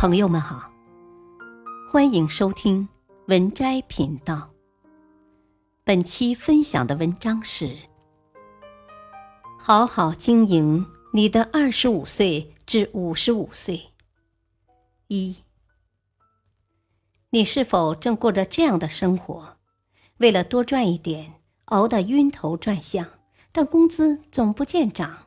朋友们好，欢迎收听文摘频道。本期分享的文章是：好好经营你的二十五岁至五十五岁。一，你是否正过着这样的生活？为了多赚一点，熬得晕头转向，但工资总不见涨；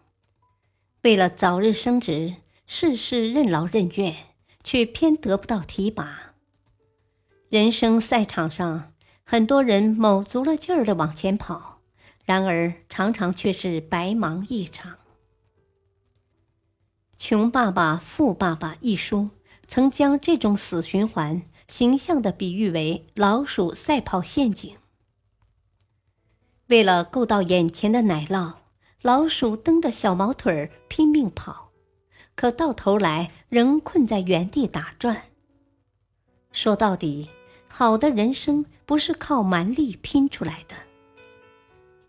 为了早日升职，事事任劳任怨。却偏得不到提拔。人生赛场上，很多人卯足了劲儿的往前跑，然而常常却是白忙一场。《穷爸爸富爸爸》一书曾将这种死循环形象的比喻为老鼠赛跑陷阱。为了够到眼前的奶酪，老鼠蹬着小毛腿儿拼命跑。可到头来仍困在原地打转。说到底，好的人生不是靠蛮力拼出来的，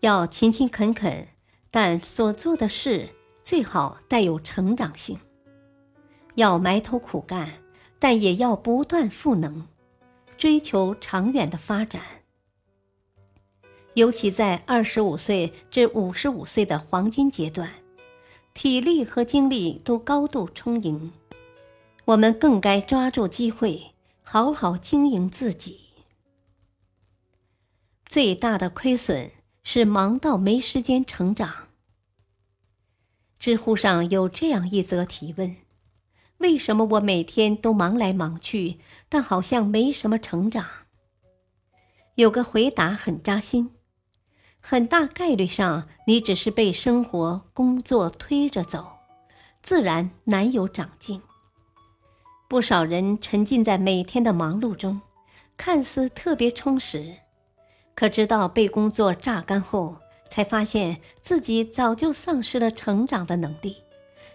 要勤勤恳恳，但所做的事最好带有成长性；要埋头苦干，但也要不断赋能，追求长远的发展。尤其在二十五岁至五十五岁的黄金阶段。体力和精力都高度充盈，我们更该抓住机会，好好经营自己。最大的亏损是忙到没时间成长。知乎上有这样一则提问：为什么我每天都忙来忙去，但好像没什么成长？有个回答很扎心。很大概率上，你只是被生活、工作推着走，自然难有长进。不少人沉浸在每天的忙碌中，看似特别充实，可直到被工作榨干后，才发现自己早就丧失了成长的能力，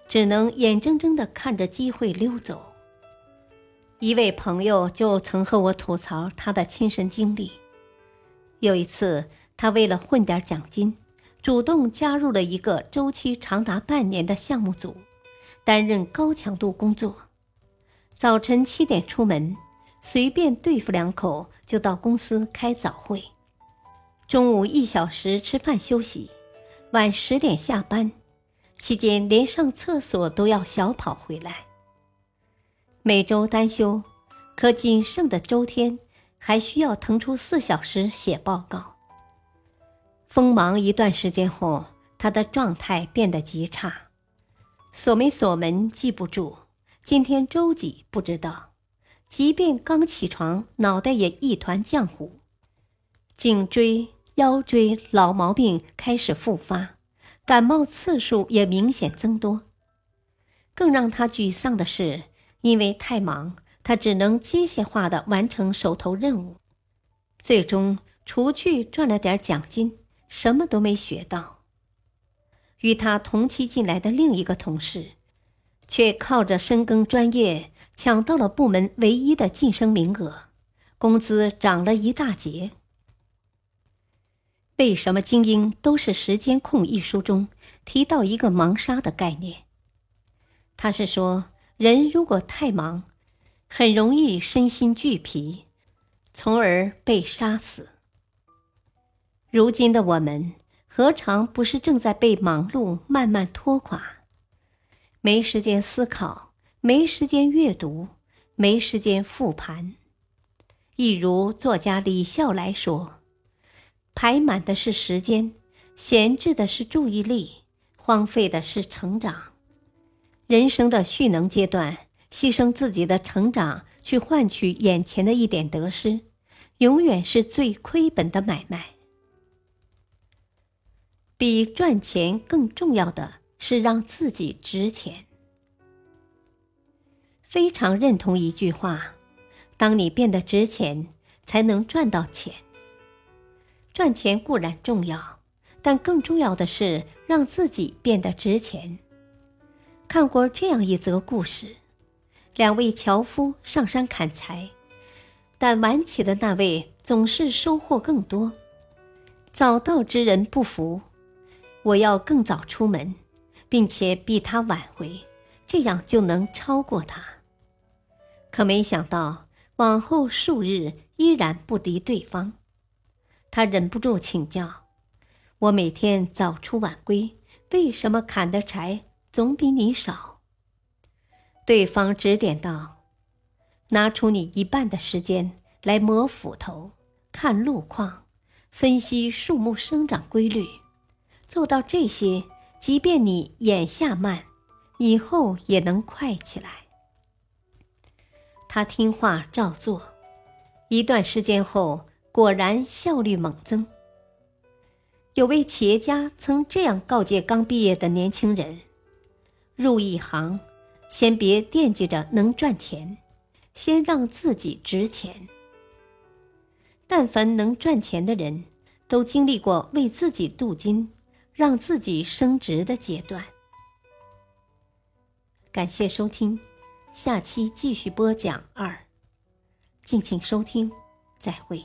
只能眼睁睁地看着机会溜走。一位朋友就曾和我吐槽他的亲身经历，有一次。他为了混点奖金，主动加入了一个周期长达半年的项目组，担任高强度工作。早晨七点出门，随便对付两口就到公司开早会。中午一小时吃饭休息，晚十点下班，期间连上厕所都要小跑回来。每周单休，可仅剩的周天还需要腾出四小时写报告。锋芒一段时间后，他的状态变得极差，锁没锁门记不住，今天周几不知道，即便刚起床，脑袋也一团浆糊，颈椎、腰椎老毛病开始复发，感冒次数也明显增多。更让他沮丧的是，因为太忙，他只能机械化的完成手头任务，最终除去赚了点奖金。什么都没学到。与他同期进来的另一个同事，却靠着深耕专业抢到了部门唯一的晋升名额，工资涨了一大截。为什么精英都是时间控？一书中提到一个盲杀的概念，他是说，人如果太忙，很容易身心俱疲，从而被杀死。如今的我们，何尝不是正在被忙碌慢慢拖垮？没时间思考，没时间阅读，没时间复盘。一如作家李笑来说：“排满的是时间，闲置的是注意力，荒废的是成长。人生的蓄能阶段，牺牲自己的成长去换取眼前的一点得失，永远是最亏本的买卖。”比赚钱更重要的是让自己值钱。非常认同一句话：当你变得值钱，才能赚到钱。赚钱固然重要，但更重要的是让自己变得值钱。看过这样一则故事：两位樵夫上山砍柴，但晚起的那位总是收获更多，早到之人不服。我要更早出门，并且比他晚回，这样就能超过他。可没想到往后数日依然不敌对方，他忍不住请教：“我每天早出晚归，为什么砍的柴总比你少？”对方指点道：“拿出你一半的时间来磨斧头、看路况、分析树木生长规律，做到这些，即便你眼下慢，以后也能快起来。”他听话照做，一段时间后，果然效率猛增。有位企业家曾这样告诫刚毕业的年轻人：“入一行，先别惦记着能赚钱，先让自己值钱。但凡能赚钱的人，都经历过为自己镀金、让自己升职的阶段。”感谢收听。下期继续播讲二，敬请收听，再会。